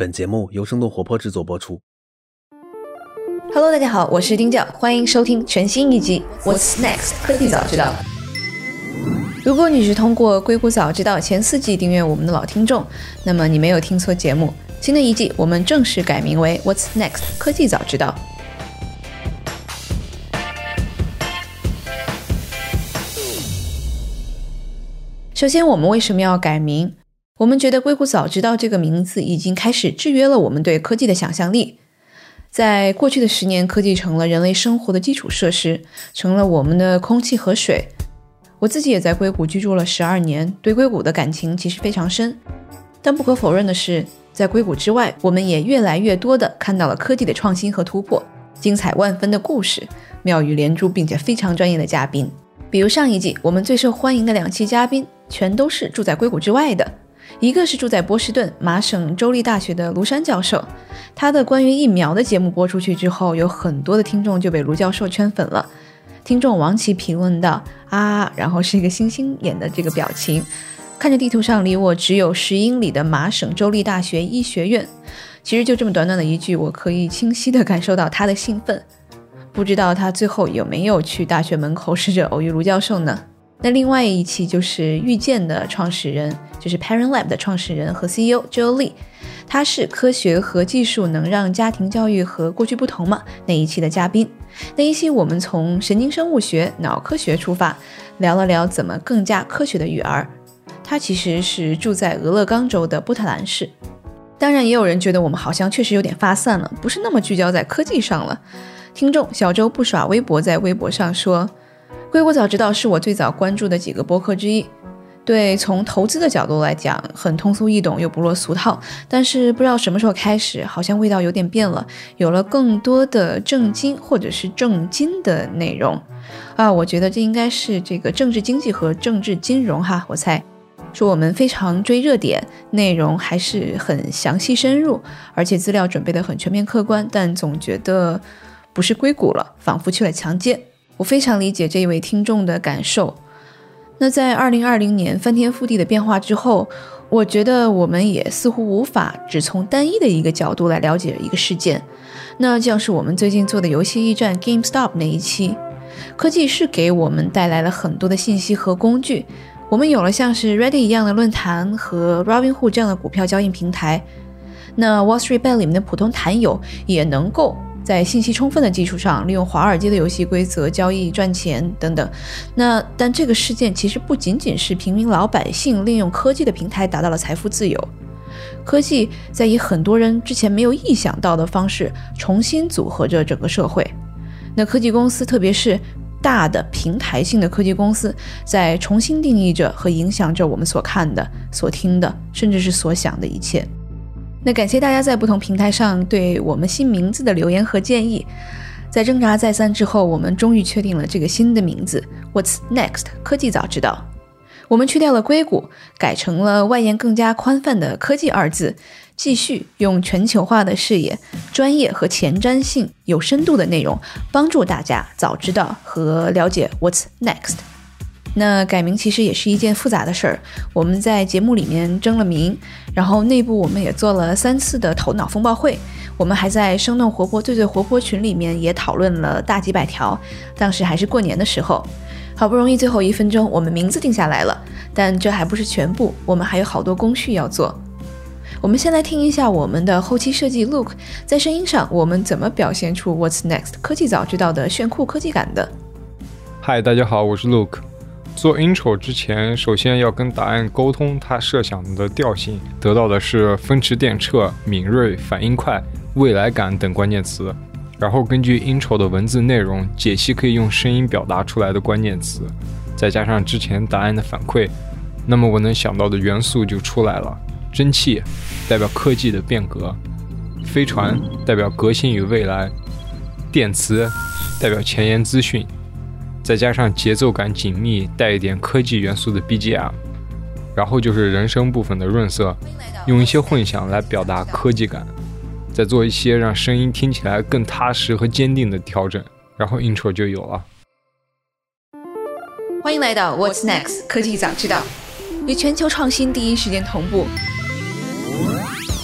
本节目由生动活泼制作播出。Hello，大家好，我是丁教，欢迎收听全新一集《What's Next 科技早知道》。如果你是通过《硅谷早知道》前四季订阅我们的老听众，那么你没有听错节目。新的一季我们正式改名为《What's Next 科技早知道》。首先，我们为什么要改名？我们觉得“硅谷早知道”这个名字已经开始制约了我们对科技的想象力。在过去的十年，科技成了人类生活的基础设施，成了我们的空气和水。我自己也在硅谷居住了十二年，对硅谷的感情其实非常深。但不可否认的是，在硅谷之外，我们也越来越多的看到了科技的创新和突破，精彩万分的故事，妙语连珠，并且非常专业的嘉宾。比如上一季我们最受欢迎的两期嘉宾，全都是住在硅谷之外的。一个是住在波士顿麻省州立大学的卢山教授，他的关于疫苗的节目播出去之后，有很多的听众就被卢教授圈粉了。听众王琦评论道：“啊，然后是一个星星眼的这个表情，看着地图上离我只有十英里的麻省州立大学医学院。其实就这么短短的一句，我可以清晰地感受到他的兴奋。不知道他最后有没有去大学门口试着偶遇卢教授呢？”那另外一期就是遇见的创始人，就是 Parent Lab 的创始人和 CEO Joe Lee，他是科学和技术能让家庭教育和过去不同吗？那一期的嘉宾，那一期我们从神经生物学、脑科学出发，聊了聊怎么更加科学的育儿。他其实是住在俄勒冈州的波特兰市。当然，也有人觉得我们好像确实有点发散了，不是那么聚焦在科技上了。听众小周不耍微博，在微博上说。硅谷早知道是我最早关注的几个播客之一。对，从投资的角度来讲，很通俗易懂又不落俗套。但是不知道什么时候开始，好像味道有点变了，有了更多的正经或者是正经的内容啊。我觉得这应该是这个政治经济和政治金融哈。我猜，说我们非常追热点，内容还是很详细深入，而且资料准备的很全面客观，但总觉得不是硅谷了，仿佛去了强街。我非常理解这一位听众的感受。那在二零二零年翻天覆地的变化之后，我觉得我们也似乎无法只从单一的一个角度来了解一个事件。那像是我们最近做的游戏驿站 GameStop 那一期，科技是给我们带来了很多的信息和工具。我们有了像是 Reddit 一样的论坛和 Robinhood 这样的股票交易平台。那 Wall Street Bet 里面的普通坛友也能够。在信息充分的基础上，利用华尔街的游戏规则交易赚钱等等。那但这个事件其实不仅仅是平民老百姓利用科技的平台达到了财富自由，科技在以很多人之前没有意想到的方式重新组合着整个社会。那科技公司，特别是大的平台性的科技公司，在重新定义着和影响着我们所看的、所听的，甚至是所想的一切。那感谢大家在不同平台上对我们新名字的留言和建议。在挣扎再三之后，我们终于确定了这个新的名字 “What's Next 科技早知道”。我们去掉了硅谷，改成了外延更加宽泛的“科技”二字，继续用全球化的视野、专业和前瞻性、有深度的内容，帮助大家早知道和了解 “What's Next”。那改名其实也是一件复杂的事儿，我们在节目里面争了名，然后内部我们也做了三次的头脑风暴会，我们还在生动活泼最最活泼群里面也讨论了大几百条，当时还是过年的时候，好不容易最后一分钟我们名字定下来了，但这还不是全部，我们还有好多工序要做。我们先来听一下我们的后期设计 Look，在声音上我们怎么表现出 What's Next 科技早知道的炫酷科技感的。嗨，大家好，我是 Look。做 intro 之前，首先要跟答案沟通它设想的调性，得到的是风驰电掣、敏锐、反应快、未来感等关键词。然后根据 intro 的文字内容解析可以用声音表达出来的关键词，再加上之前答案的反馈，那么我能想到的元素就出来了。蒸汽代表科技的变革，飞船代表革新与未来，电磁代表前沿资讯。再加上节奏感紧密、带一点科技元素的 BGM，然后就是人声部分的润色，用一些混响来表达科技感，再做一些让声音听起来更踏实和坚定的调整，然后 intro 就有了。欢迎来到 What's Next 科技早知道，与全球创新第一时间同步。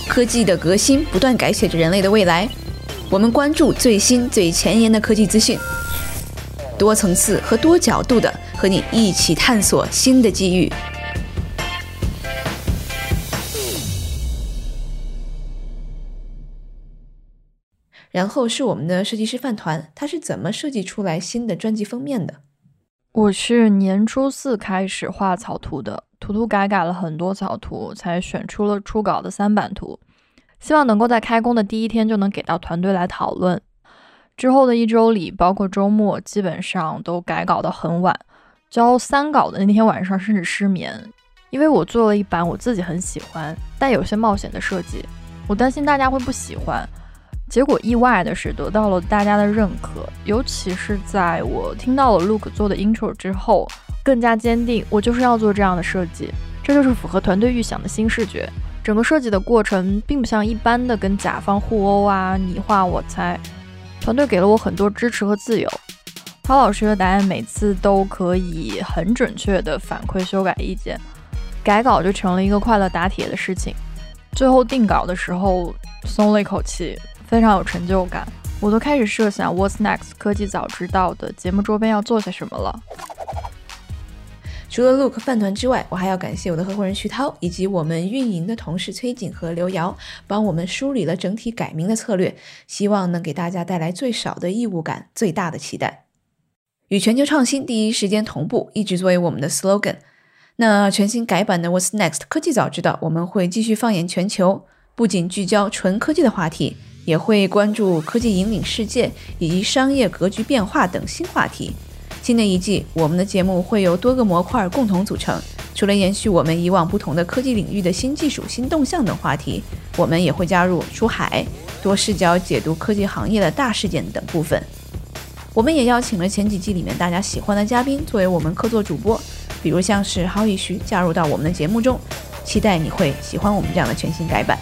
科技的革新不断改写着人类的未来。我们关注最新最前沿的科技资讯，多层次和多角度的和你一起探索新的机遇。然后是我们的设计师饭团，他是怎么设计出来新的专辑封面的？我是年初四开始画草图的，涂涂改改了很多草图，才选出了初稿的三版图。希望能够在开工的第一天就能给到团队来讨论。之后的一周里，包括周末，基本上都改稿到很晚。交三稿的那天晚上，甚至失眠，因为我做了一版我自己很喜欢但有些冒险的设计，我担心大家会不喜欢。结果意外的是得到了大家的认可，尤其是在我听到了 Look 做的 Intro 之后，更加坚定我就是要做这样的设计，这就是符合团队预想的新视觉。整个设计的过程并不像一般的跟甲方互殴啊，你画我猜。团队给了我很多支持和自由，陶老师的答案每次都可以很准确的反馈修改意见，改稿就成了一个快乐打铁的事情。最后定稿的时候松了一口气，非常有成就感。我都开始设想 What's Next 科技早知道的节目周边要做些什么了。除了 Look 饭团之外，我还要感谢我的合伙人徐涛，以及我们运营的同事崔景和刘瑶，帮我们梳理了整体改名的策略，希望能给大家带来最少的义务感，最大的期待。与全球创新第一时间同步，一直作为我们的 slogan。那全新改版的 What's Next 科技早知道，我们会继续放眼全球，不仅聚焦纯科技的话题，也会关注科技引领世界以及商业格局变化等新话题。新的一季，我们的节目会由多个模块共同组成。除了延续我们以往不同的科技领域的新技术、新动向等话题，我们也会加入出海、多视角解读科技行业的大事件等部分。我们也邀请了前几季里面大家喜欢的嘉宾作为我们客座主播，比如像是郝以徐加入到我们的节目中。期待你会喜欢我们这样的全新改版。